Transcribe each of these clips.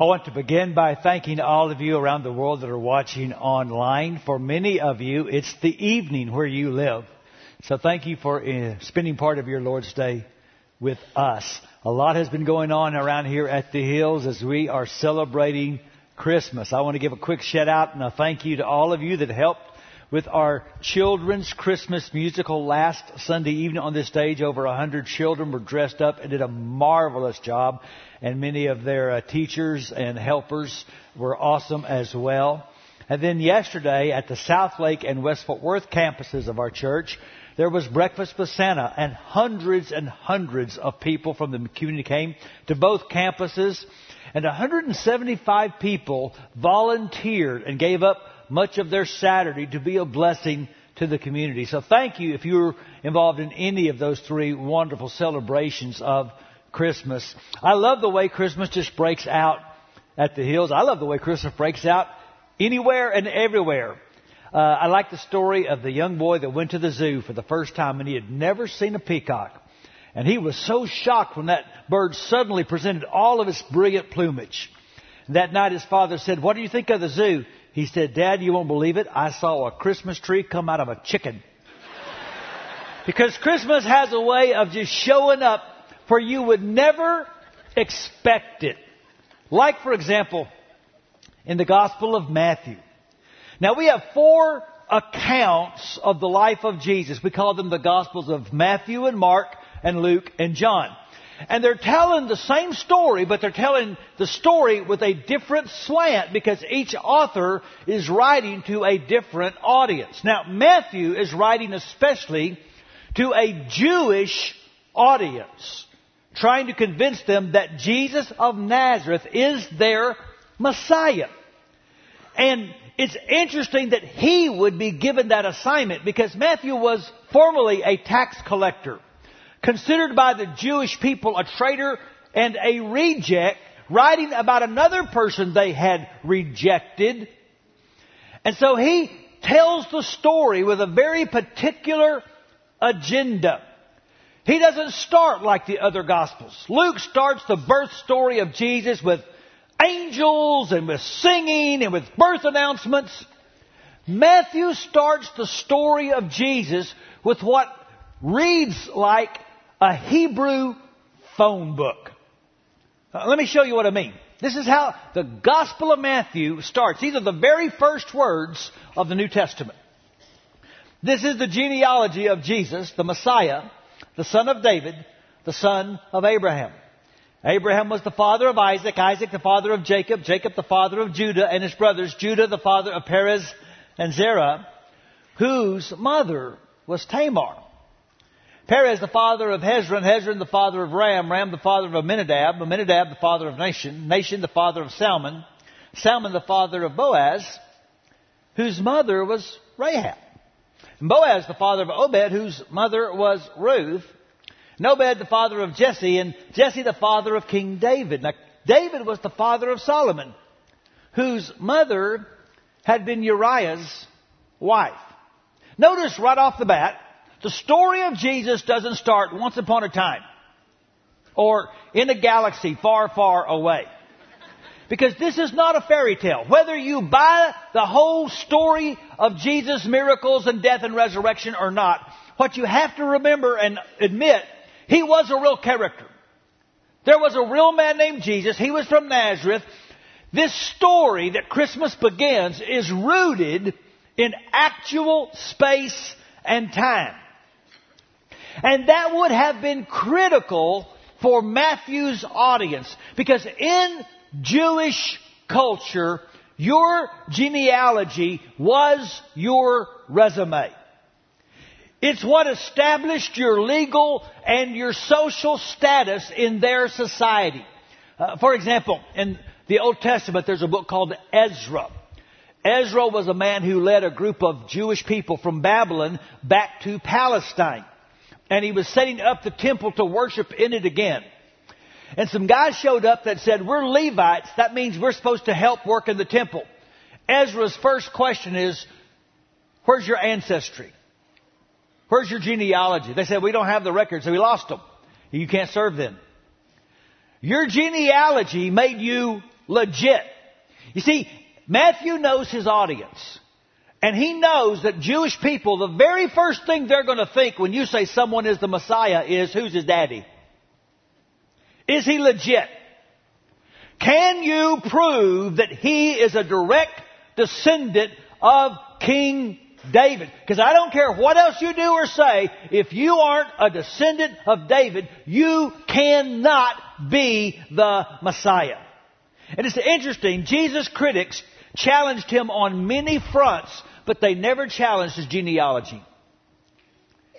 I want to begin by thanking all of you around the world that are watching online. For many of you, it's the evening where you live. So thank you for uh, spending part of your Lord's Day with us. A lot has been going on around here at the Hills as we are celebrating Christmas. I want to give a quick shout out and a thank you to all of you that helped with our children's Christmas musical last Sunday evening on this stage. Over a hundred children were dressed up and did a marvelous job and many of their uh, teachers and helpers were awesome as well. And then yesterday at the Southlake and West Fort Worth campuses of our church, there was breakfast with Santa and hundreds and hundreds of people from the community came to both campuses and 175 people volunteered and gave up much of their Saturday to be a blessing to the community. So thank you if you're involved in any of those three wonderful celebrations of Christmas. I love the way Christmas just breaks out at the hills. I love the way Christmas breaks out anywhere and everywhere. Uh, I like the story of the young boy that went to the zoo for the first time and he had never seen a peacock. And he was so shocked when that bird suddenly presented all of its brilliant plumage. That night his father said, what do you think of the zoo? He said, Dad, you won't believe it. I saw a Christmas tree come out of a chicken. because Christmas has a way of just showing up for you would never expect it. Like, for example, in the Gospel of Matthew. Now we have four accounts of the life of Jesus. We call them the Gospels of Matthew and Mark and Luke and John. And they're telling the same story, but they're telling the story with a different slant because each author is writing to a different audience. Now, Matthew is writing especially to a Jewish audience trying to convince them that Jesus of Nazareth is their Messiah. And it's interesting that he would be given that assignment because Matthew was formerly a tax collector, considered by the Jewish people a traitor and a reject, writing about another person they had rejected. And so he tells the story with a very particular agenda. He doesn't start like the other Gospels. Luke starts the birth story of Jesus with angels and with singing and with birth announcements. Matthew starts the story of Jesus with what reads like a Hebrew phone book. Now, let me show you what I mean. This is how the Gospel of Matthew starts. These are the very first words of the New Testament. This is the genealogy of Jesus, the Messiah, the son of David, the son of Abraham. Abraham was the father of Isaac, Isaac the father of Jacob, Jacob the father of Judah and his brothers, Judah the father of Perez and Zerah, whose mother was Tamar. Perez the father of Hezron, Hezron the father of Ram, Ram the father of Amminadab, Amminadab the father of Nahshon, Nahshon the father of Salmon, Salmon the father of Boaz, whose mother was Rahab. Boaz, the father of Obed, whose mother was Ruth. And Obed, the father of Jesse, and Jesse, the father of King David. Now, David was the father of Solomon, whose mother had been Uriah's wife. Notice right off the bat, the story of Jesus doesn't start once upon a time or in a galaxy far, far away. Because this is not a fairy tale. Whether you buy the whole story of Jesus' miracles and death and resurrection or not, what you have to remember and admit, he was a real character. There was a real man named Jesus. He was from Nazareth. This story that Christmas begins is rooted in actual space and time. And that would have been critical for Matthew's audience because in Jewish culture, your genealogy was your resume. It's what established your legal and your social status in their society. Uh, for example, in the Old Testament, there's a book called Ezra. Ezra was a man who led a group of Jewish people from Babylon back to Palestine. And he was setting up the temple to worship in it again. And some guys showed up that said, we're Levites. That means we're supposed to help work in the temple. Ezra's first question is, where's your ancestry? Where's your genealogy? They said, we don't have the records, so we lost them. You can't serve them. Your genealogy made you legit. You see, Matthew knows his audience. And he knows that Jewish people, the very first thing they're going to think when you say someone is the Messiah is, who's his daddy? Is he legit? Can you prove that he is a direct descendant of King David. Because I don't care what else you do or say, if you aren't a descendant of David, you cannot be the Messiah. And it's interesting, Jesus' critics challenged him on many fronts, but they never challenged his genealogy.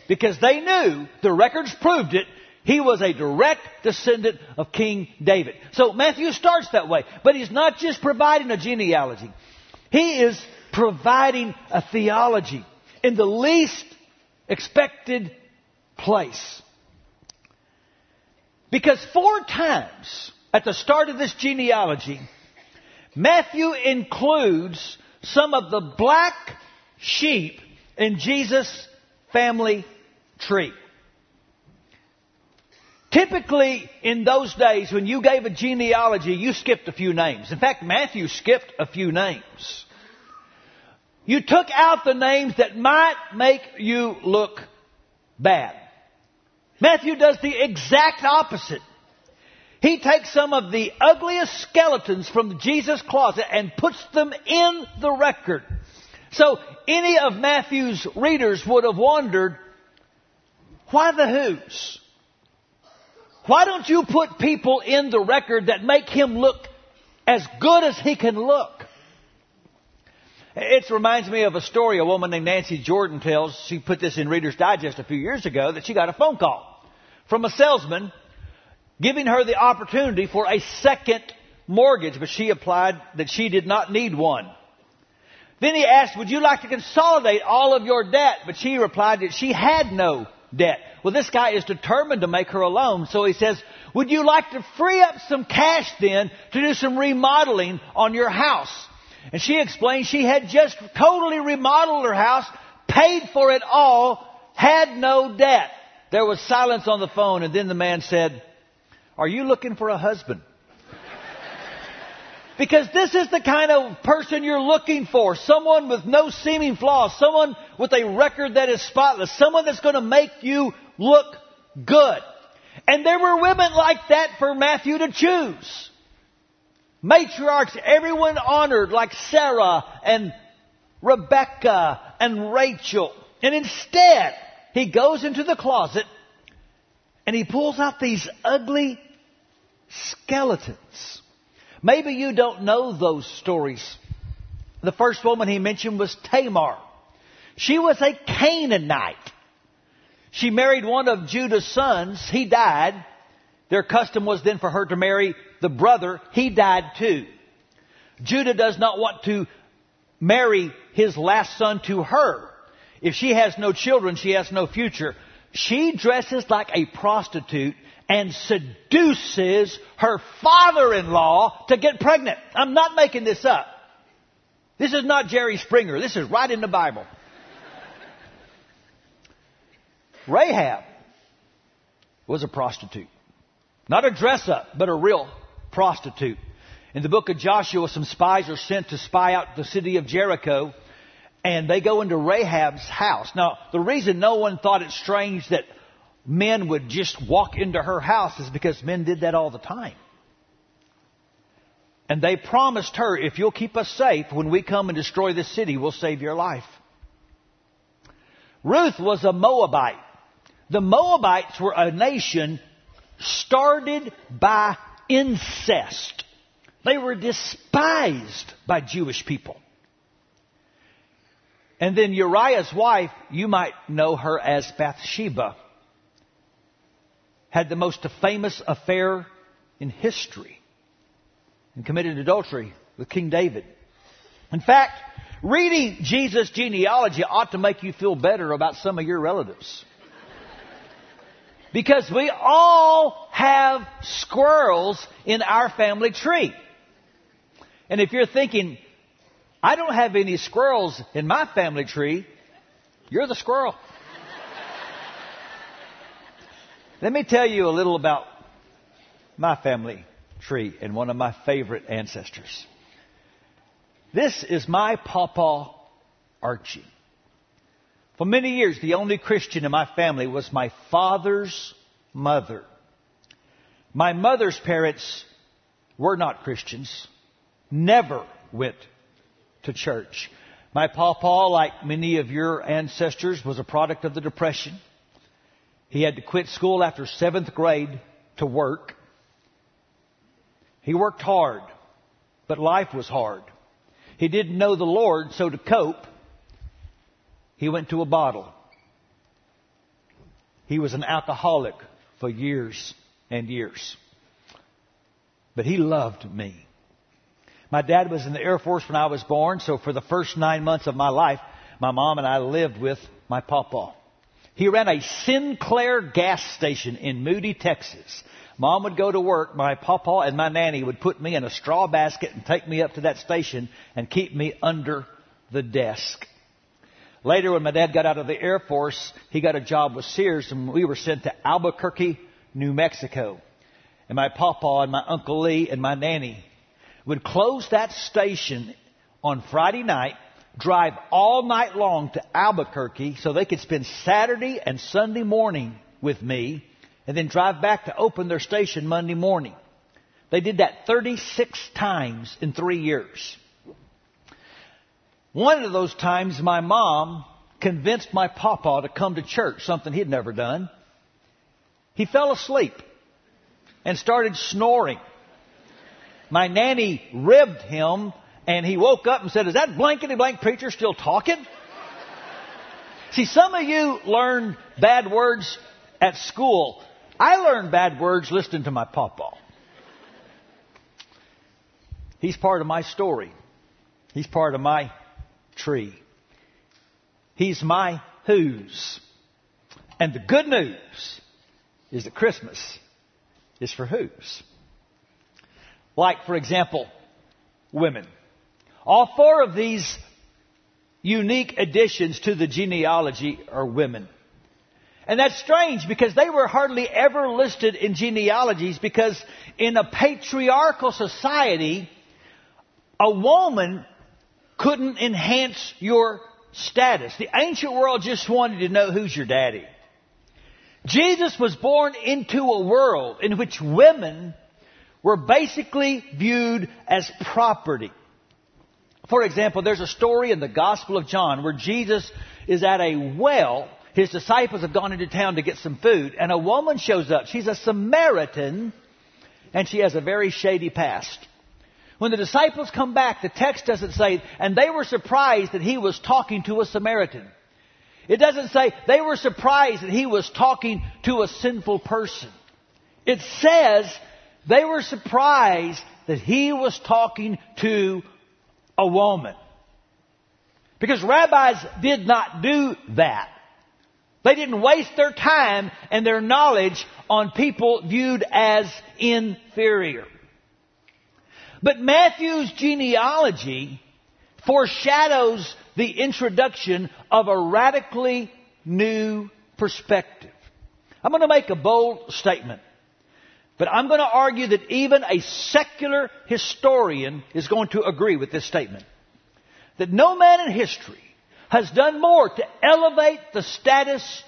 Because they knew, the records proved it, he was a direct descendant of King David. So Matthew starts that way. But he's not just providing a genealogy. He is providing a theology in the least expected place. Because four times at the start of this genealogy, Matthew includes some of the black sheep in Jesus' family tree. Typically, in those days, when you gave a genealogy, you skipped a few names. In fact, Matthew skipped a few names. You took out the names that might make you look bad. Matthew does the exact opposite. He takes some of the ugliest skeletons from Jesus' closet and puts them in the record. So any of Matthew's readers would have wondered, why the who's? Why don't you put people in the record that make him look as good as he can look? It reminds me of a story a woman named Nancy Jordan tells. She put this in Reader's Digest a few years ago that she got a phone call from a salesman giving her the opportunity for a second mortgage, but she applied that she did not need one. Then he asked, would you like to consolidate all of your debt? But she replied that she had no debt. Well, this guy is determined to make her a loan, so he says, would you like to free up some cash then to do some remodeling on your house? And she explained she had just totally remodeled her house, paid for it all, had no debt. There was silence on the phone and then the man said, are you looking for a husband? Because this is the kind of person you're looking for. Someone with no seeming flaws. Someone with a record that is spotless. Someone that's going to make you look good. And there were women like that for Matthew to choose matriarchs, everyone honored like Sarah and Rebecca and Rachel. And instead, he goes into the closet and he pulls out these ugly skeletons. Maybe you don't know those stories. The first woman he mentioned was Tamar. She was a Canaanite. She married one of Judah's sons. He died. Their custom was then for her to marry the brother, he died too. Judah does not want to marry his last son to her. If she has no children, she has no future. She dresses like a prostitute and seduces her father-in-law to get pregnant. I'm not making this up. This is not Jerry Springer. This is right in the Bible. Rahab was a prostitute. Not a dress up, but a real prostitute. In the book of Joshua, some spies are sent to spy out the city of Jericho, and they go into Rahab's house. Now, the reason no one thought it strange that men would just walk into her house is because men did that all the time. And they promised her, if you'll keep us safe, when we come and destroy this city, we'll save your life. Ruth was a Moabite. The Moabites were a nation started by incest. They were despised by Jewish people. And then Uriah's wife, you might know her as Bathsheba, had the most famous affair in history and committed adultery with King David. In fact, reading Jesus' genealogy ought to make you feel better about some of your relatives. Because we all have squirrels in our family tree. And if you're thinking, I don't have any squirrels in my family tree, you're the squirrel. Let me tell you a little about my family tree and one of my favorite ancestors. This is my papa Archie. For many years, the only Christian in my family was my father's mother. My mother's parents were not Christians, never went to church. My papa, like many of your ancestors, was a product of the Depression. He had to quit school after seventh grade to work. He worked hard, but life was hard. He didn't know the Lord, so to cope, he went to a bottle. He was an alcoholic for years and years. But he loved me. My dad was in the Air Force when I was born, so for the first nine months of my life, my mom and I lived with my papa. He ran a Sinclair gas station in Moody, Texas. Mom would go to work, my papa and my nanny would put me in a straw basket and take me up to that station and keep me under the desk. Later, when my dad got out of the Air Force, he got a job with Sears, and we were sent to Albuquerque, New Mexico. And my papa and my Uncle Lee and my nanny would close that station on Friday night, drive all night long to Albuquerque so they could spend Saturday and Sunday morning with me, and then drive back to open their station Monday morning. They did that 36 times in three years. One of those times, my mom convinced my papa to come to church, something he'd never done. He fell asleep and started snoring. My nanny ribbed him and he woke up and said, Is that blankety blank preacher still talking? See, some of you learn bad words at school. I learned bad words listening to my papa. He's part of my story. He's part of my tree. He's my who's. And the good news is that Christmas is for whose. Like, for example, women. All four of these unique additions to the genealogy are women. And that's strange because they were hardly ever listed in genealogies because in a patriarchal society, a woman couldn't enhance your status. The ancient world just wanted to know who's your daddy. Jesus was born into a world in which women were basically viewed as property. For example, there's a story in the Gospel of John where Jesus is at a well. His disciples have gone into town to get some food, and a woman shows up. She's a Samaritan, and she has a very shady past. When the disciples come back, the text doesn't say, and they were surprised that he was talking to a Samaritan. It doesn't say they were surprised that he was talking to a sinful person. It says they were surprised that he was talking to a woman. Because rabbis did not do that. They didn't waste their time and their knowledge on people viewed as inferior. But Matthew's genealogy foreshadows the introduction of a radically new perspective. I'm going to make a bold statement. But I'm going to argue that even a secular historian is going to agree with this statement. That no man in history has done more to elevate the status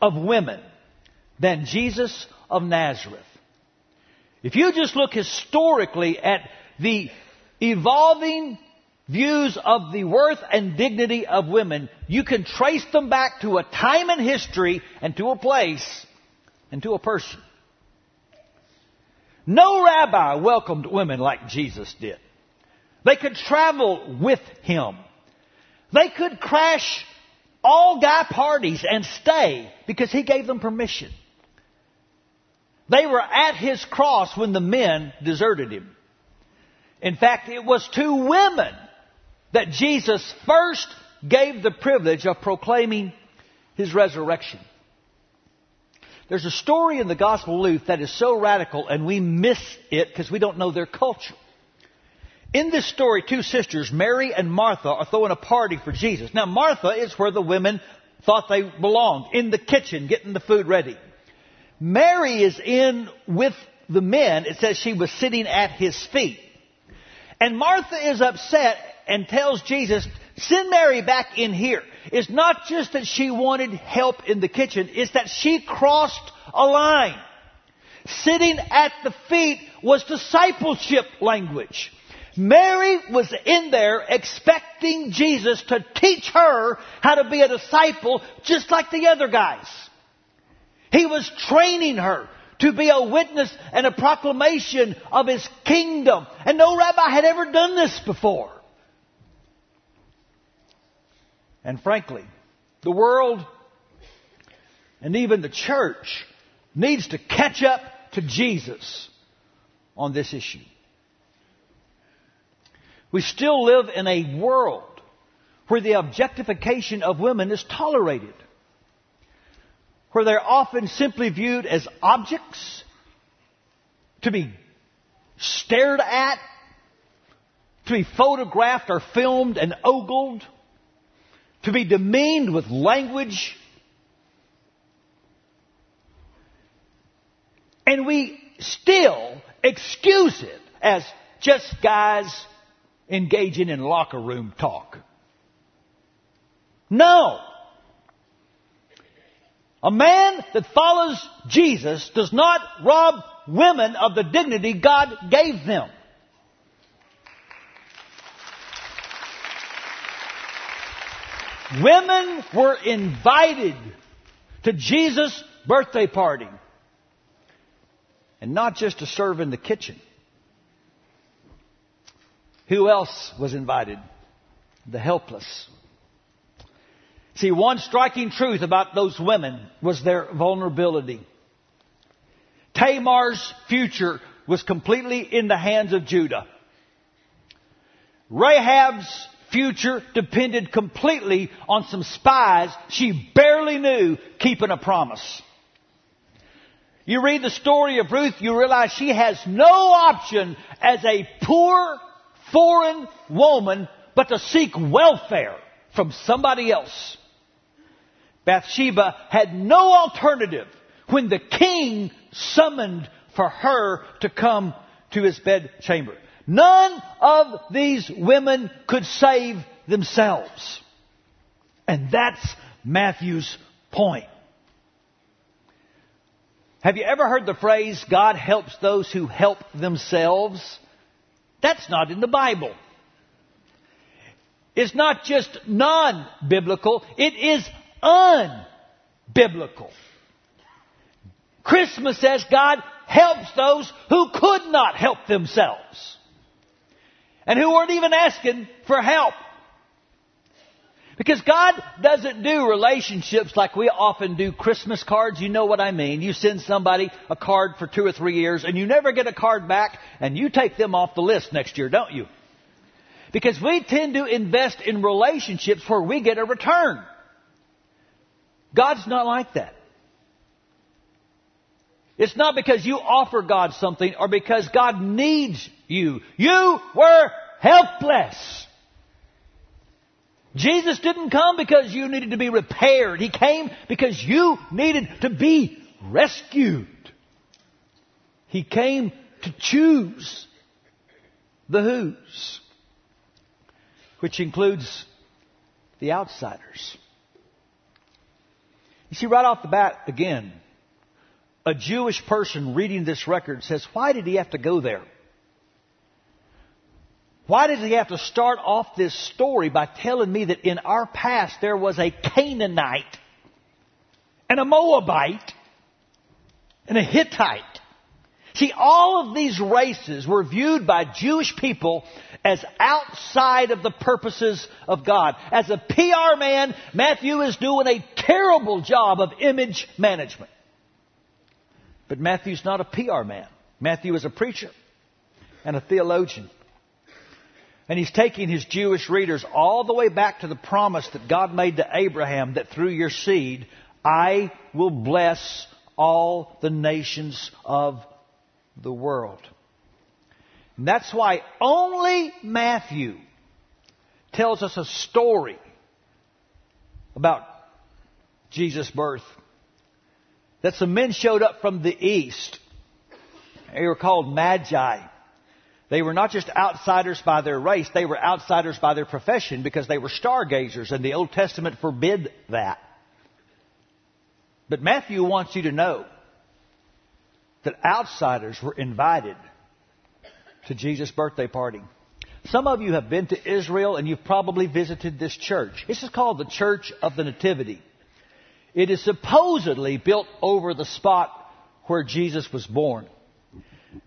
of women than Jesus of Nazareth. If you just look historically at the evolving views of the worth and dignity of women, you can trace them back to a time in history and to a place and to a person. No rabbi welcomed women like Jesus did. They could travel with him. They could crash all guy parties and stay because he gave them permission. They were at his cross when the men deserted him. In fact, it was to women that Jesus first gave the privilege of proclaiming his resurrection. There's a story in the Gospel of Luke that is so radical and we miss it because we don't know their culture. In this story, two sisters, Mary and Martha, are throwing a party for Jesus. Now, Martha is where the women thought they belonged, in the kitchen, getting the food ready. Mary is in with the men, it says she was sitting at his feet. And Martha is upset and tells Jesus, send Mary back in here. It's not just that she wanted help in the kitchen, it's that she crossed a line. Sitting at the feet was discipleship language. Mary was in there expecting Jesus to teach her how to be a disciple just like the other guys. He was training her to be a witness and a proclamation of His kingdom. And no rabbi had ever done this before. And frankly, the world and even the church needs to catch up to Jesus on this issue. We still live in a world where the objectification of women is tolerated, where they're often simply viewed as objects to be stared at, to be photographed or filmed and ogled, to be demeaned with language. And we still excuse it as just guys engaging in locker room talk. No. A man that follows Jesus does not rob women of the dignity God gave them. Women were invited to Jesus' birthday party. And not just to serve in the kitchen. Who else was invited? The helpless. See, one striking truth about those women was their vulnerability. Tamar's future was completely in the hands of Judah. Rahab's future depended completely on some spies she barely knew keeping a promise. You read the story of Ruth, you realize she has no option as a poor foreign woman but to seek welfare from somebody else. Bathsheba had no alternative when the king summoned for her to come to his bedchamber. None of these women could save themselves. And that's Matthew's point. Have you ever heard the phrase, God helps those who help themselves? That's not in the Bible. It's not just non-biblical, it is unbiblical. Christmas says God helps those who could not help themselves. And who weren't even asking for help. Because God doesn't do relationships like we often do Christmas cards. You know what I mean. You send somebody a card for two or three years and you never get a card back and you take them off the list next year, don't you? Because we tend to invest in relationships where we get a return. God's not like that. It's not because you offer God something or because God needs you. You were helpless. Jesus didn't come because you needed to be repaired. He came because you needed to be rescued. He came to choose the who's, which includes the outsiders. You see, right off the bat, again, a Jewish person reading this record says, why did he have to go there? Why did he have to start off this story by telling me that in our past there was a Canaanite and a Moabite and a Hittite? See, all of these races were viewed by Jewish people as outside of the purposes of God. As a PR man, Matthew is doing a terrible job of image management. But Matthew's not a PR man. Matthew is a preacher and a theologian. And he's taking his Jewish readers all the way back to the promise that God made to Abraham that through your seed, I will bless all the nations of the world. And that's why only Matthew tells us a story about Jesus' birth. That some men showed up from the east They were called magi. They were not just outsiders by their race, they were outsiders by their profession because they were stargazers, and the Old Testament forbid that. But Matthew wants you to know that outsiders were invited to Jesus' birthday party. Some of you have been to Israel and you've probably visited this church. This is called the Church of the Nativity. It is supposedly built over the spot where Jesus was born.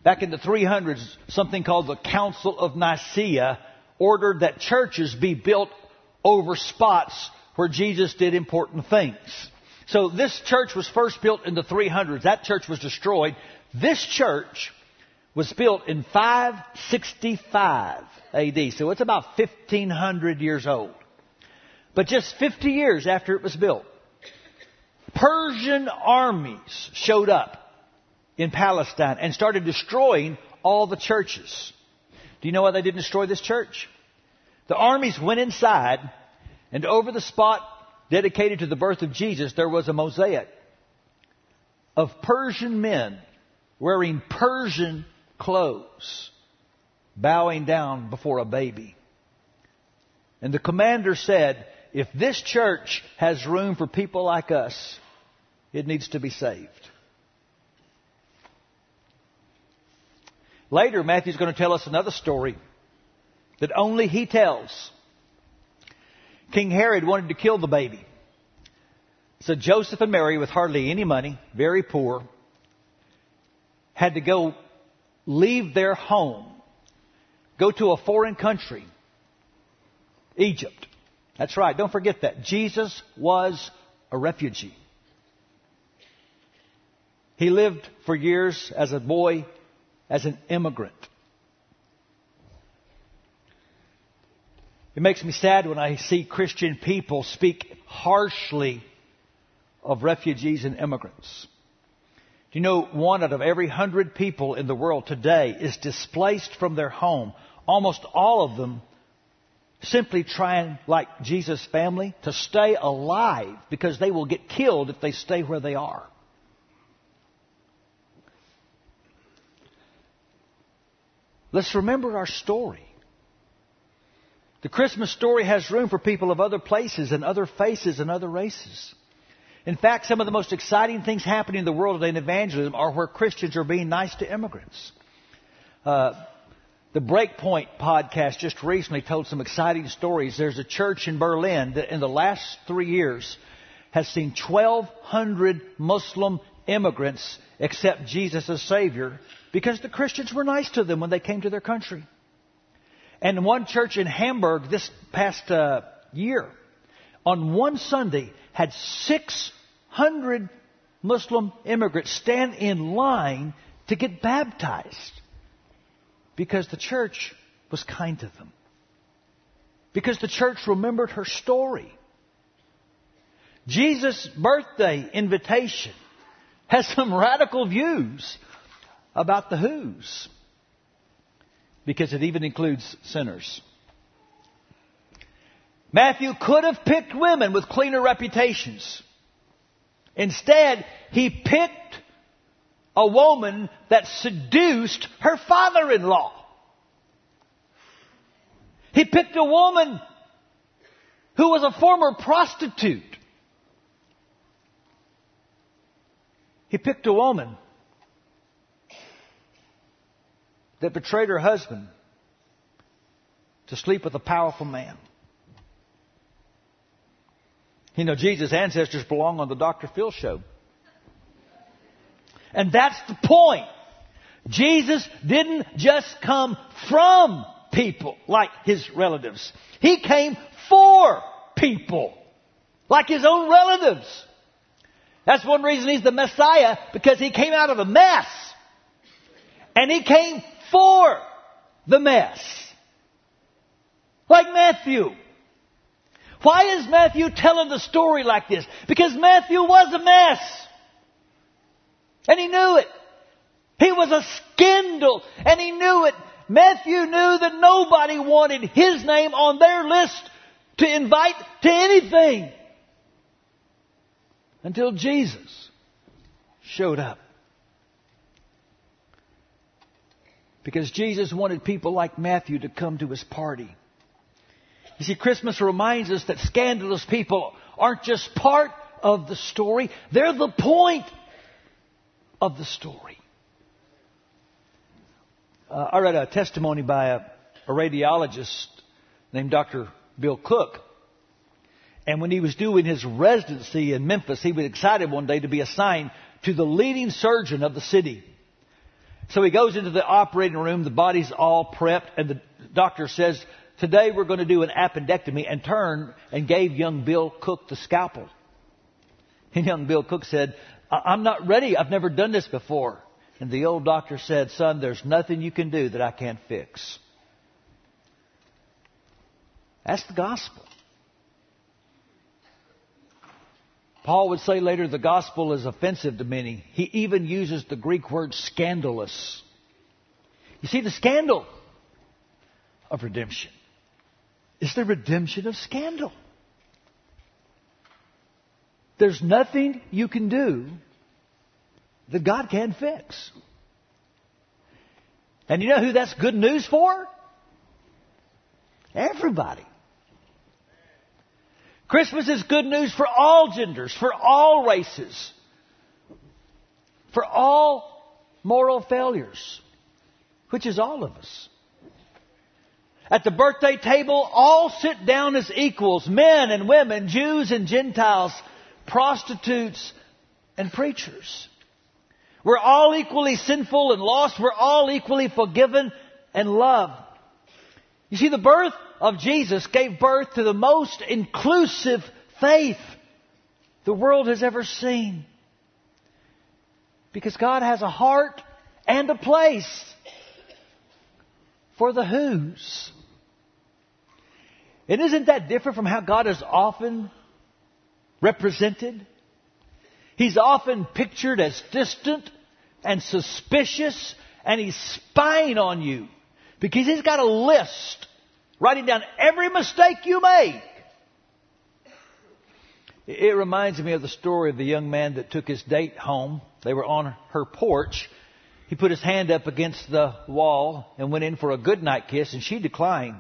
Back in the 300s, something called the Council of Nicaea ordered that churches be built over spots where Jesus did important things. So this church was first built in the 300s. That church was destroyed. This church was built in 565 AD. So it's about 1500 years old. But just 50 years after it was built, Persian armies showed up in Palestine and started destroying all the churches. Do you know why they didn't destroy this church? The armies went inside and over the spot dedicated to the birth of Jesus, there was a mosaic of Persian men wearing Persian clothes, bowing down before a baby. And the commander said, if this church has room for people like us, it needs to be saved. Later, Matthew's going to tell us another story that only he tells. King Herod wanted to kill the baby. So Joseph and Mary, with hardly any money, very poor, had to go leave their home, go to a foreign country, Egypt. That's right, don't forget that. Jesus was a refugee. He lived for years as a boy, as an immigrant. It makes me sad when I see Christian people speak harshly of refugees and immigrants. Do you know one out of every hundred people in the world today is displaced from their home? Almost all of them simply trying, like Jesus' family, to stay alive because they will get killed if they stay where they are. Let's remember our story. The Christmas story has room for people of other places and other faces and other races. In fact, some of the most exciting things happening in the world today in evangelism are where Christians are being nice to immigrants. Uh, the Breakpoint podcast just recently told some exciting stories. There's a church in Berlin that in the last three years has seen 1,200 Muslim immigrants accept Jesus as Savior because the Christians were nice to them when they came to their country. And one church in Hamburg this past uh, year, on one Sunday, had 600 Muslim immigrants stand in line to get baptized because the church was kind to them. Because the church remembered her story. Jesus' birthday invitation has some radical views about the who's. Because it even includes sinners. Matthew could have picked women with cleaner reputations. Instead, he picked a woman that seduced her father-in-law. He picked a woman who was a former prostitute. He picked a woman that betrayed her husband to sleep with a powerful man. You know, Jesus' ancestors belong on the Dr. Phil show. And that's the point. Jesus didn't just come from people like his relatives. He came for people like his own relatives. That's one reason he's the Messiah because he came out of a mess. And he came for the mess. Like Matthew. Why is Matthew telling the story like this? Because Matthew was a mess. And he knew it. He was a scandal and he knew it. Matthew knew that nobody wanted his name on their list to invite to anything until Jesus showed up. Because Jesus wanted people like Matthew to come to his party. You see, Christmas reminds us that scandalous people aren't just part of the story, they're the point of the story. Uh, I read a testimony by a, a radiologist named Dr. Bill Cook. And when he was doing his residency in Memphis, he was excited one day to be assigned to the leading surgeon of the city. So he goes into the operating room, the body's all prepped, and the doctor says, Today we're going to do an appendectomy, and turned and gave young Bill Cook the scalpel. And young Bill Cook said, I'm not ready. I've never done this before. And the old doctor said, Son, there's nothing you can do that I can't fix. That's the gospel. Paul would say later the gospel is offensive to many. He even uses the Greek word scandalous. You see, the scandal of redemption is the redemption of scandal. There's nothing you can do that God can fix. And you know who that's good news for? Everybody. Christmas is good news for all genders, for all races, for all moral failures, which is all of us. At the birthday table, all sit down as equals, men and women, Jews and Gentiles, prostitutes and preachers. We're all equally sinful and lost. We're all equally forgiven and loved. You see, the birth of Jesus gave birth to the most inclusive faith the world has ever seen. Because God has a heart and a place for the who's. And isn't that different from how God has often represented? He's often pictured as distant and suspicious and he's spying on you because he's got a list writing down every mistake you make. It reminds me of the story of the young man that took his date home. They were on her porch. He put his hand up against the wall and went in for a goodnight kiss, and she declined.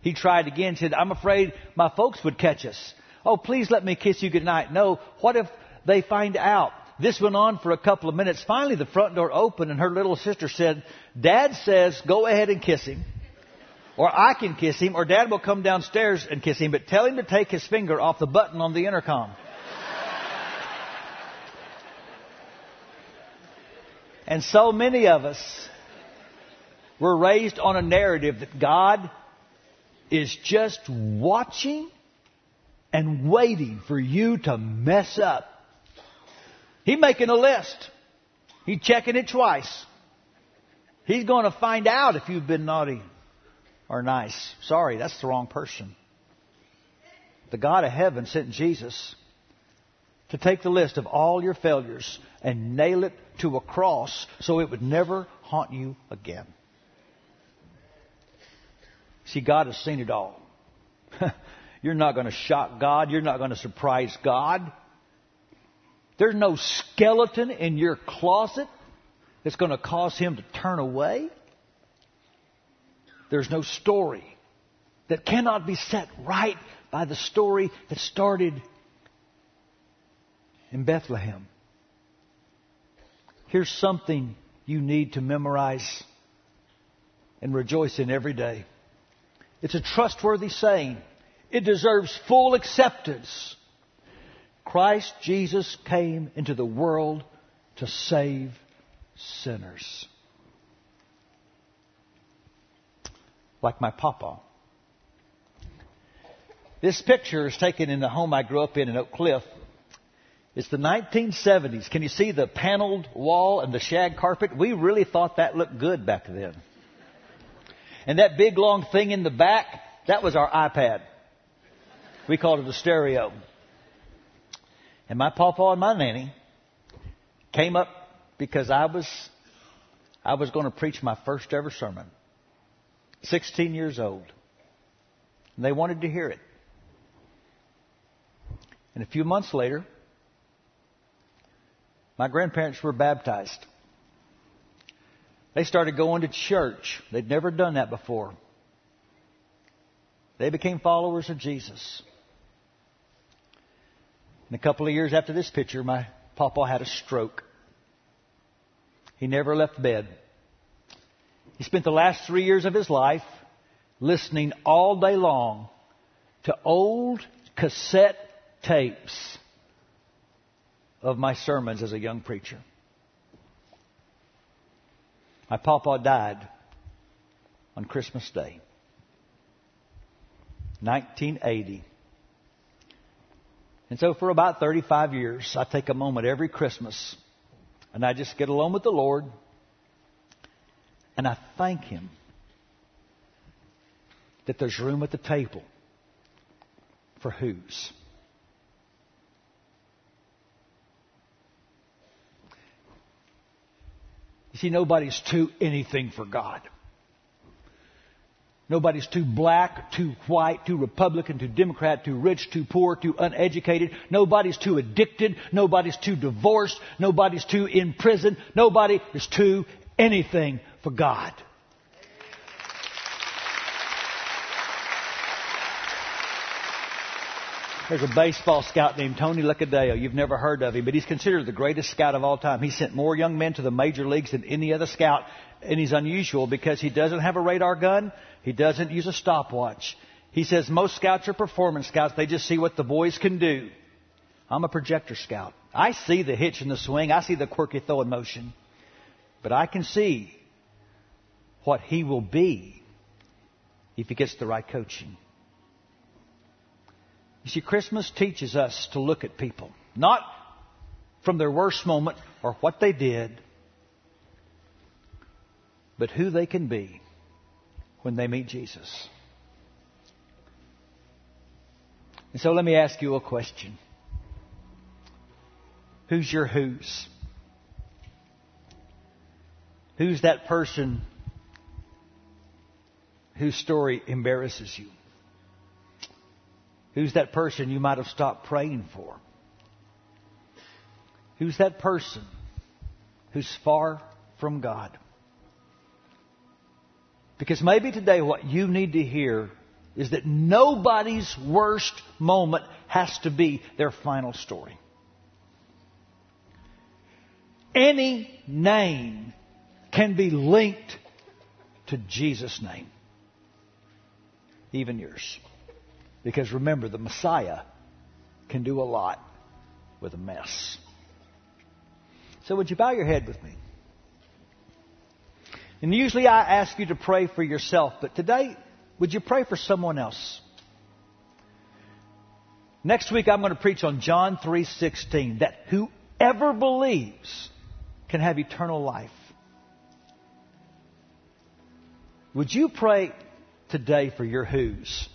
He tried again, said, I'm afraid my folks would catch us. Oh, please let me kiss you goodnight. No, what if they find out? This went on for a couple of minutes. Finally, the front door opened, and her little sister said, Dad says, go ahead and kiss him. Or I can kiss him, or dad will come downstairs and kiss him, but tell him to take his finger off the button on the intercom. and so many of us were raised on a narrative that God is just watching and waiting for you to mess up. He's making a list. He's checking it twice. He's going to find out if you've been naughty or nice. Sorry, that's the wrong person. The God of heaven sent Jesus to take the list of all your failures and nail it to a cross so it would never haunt you again. See, God has seen it all. You're not going to shock God. You're not going to surprise God. There's no skeleton in your closet that's going to cause Him to turn away. There's no story that cannot be set right by the story that started in Bethlehem. Here's something you need to memorize and rejoice in every day. It's a trustworthy saying. It deserves full acceptance. Christ Jesus came into the world to save sinners. like my papa. This picture is taken in the home I grew up in in Oak Cliff. It's the 1970s. Can you see the paneled wall and the shag carpet? We really thought that looked good back then. And that big long thing in the back, that was our iPad. We called it a stereo. And my papa and my nanny came up because I was I was going to preach my first ever sermon. 16 years old. And they wanted to hear it. And a few months later, my grandparents were baptized. They started going to church. They'd never done that before. They became followers of Jesus. And a couple of years after this picture, my papa had a stroke. He never left bed. He spent the last three years of his life listening all day long to old cassette tapes of my sermons as a young preacher. My papa died on Christmas Day, 1980. And so for about 35 years, I take a moment every Christmas and I just get alone with the Lord and I thank Him that there's room at the table for whose. You see, nobody's too anything for God. Nobody's too black, too white, too Republican, too Democrat, too rich, too poor, too uneducated. Nobody's too addicted. Nobody's too divorced. Nobody's too in prison. Nobody is too anything for God. There's a baseball scout named Tony Lucadello. You've never heard of him, but he's considered the greatest scout of all time. He sent more young men to the major leagues than any other scout, and he's unusual because he doesn't have a radar gun. He doesn't use a stopwatch. He says most scouts are performance scouts. They just see what the boys can do. I'm a projector scout. I see the hitch in the swing. I see the quirky throw in motion. But I can see what he will be if he gets the right coaching. You see, Christmas teaches us to look at people, not from their worst moment or what they did, but who they can be when they meet Jesus. And so let me ask you a question. Who's your who's? Who's that person whose story embarrasses you? Who's that person you might have stopped praying for? Who's that person who's far from God? Because maybe today what you need to hear is that nobody's worst moment has to be their final story. Any name can be linked to Jesus' name, even yours. Because remember, the Messiah can do a lot with a mess. So would you bow your head with me? And usually I ask you to pray for yourself, but today, would you pray for someone else? Next week I'm going to preach on John 3:16 that whoever believes can have eternal life. Would you pray today for your who's?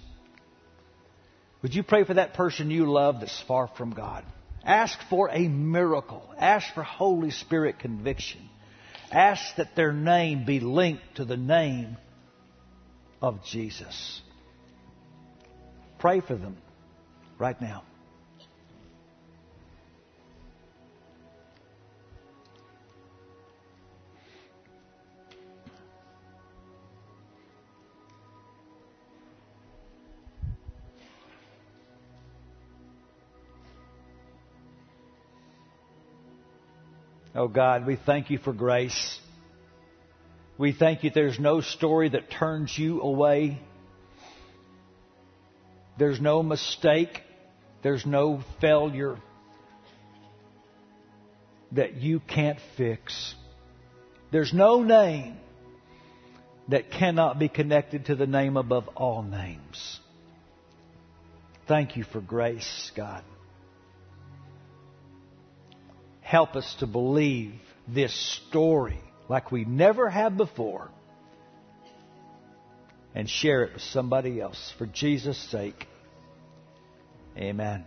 Would you pray for that person you love that's far from God? Ask for a miracle. Ask for Holy Spirit conviction. Ask that their name be linked to the name of Jesus. Pray for them right now. Oh God, we thank you for grace. We thank you there's no story that turns you away. There's no mistake. There's no failure that you can't fix. There's no name that cannot be connected to the name above all names. Thank you for grace, God. Help us to believe this story like we never have before and share it with somebody else for Jesus' sake. Amen.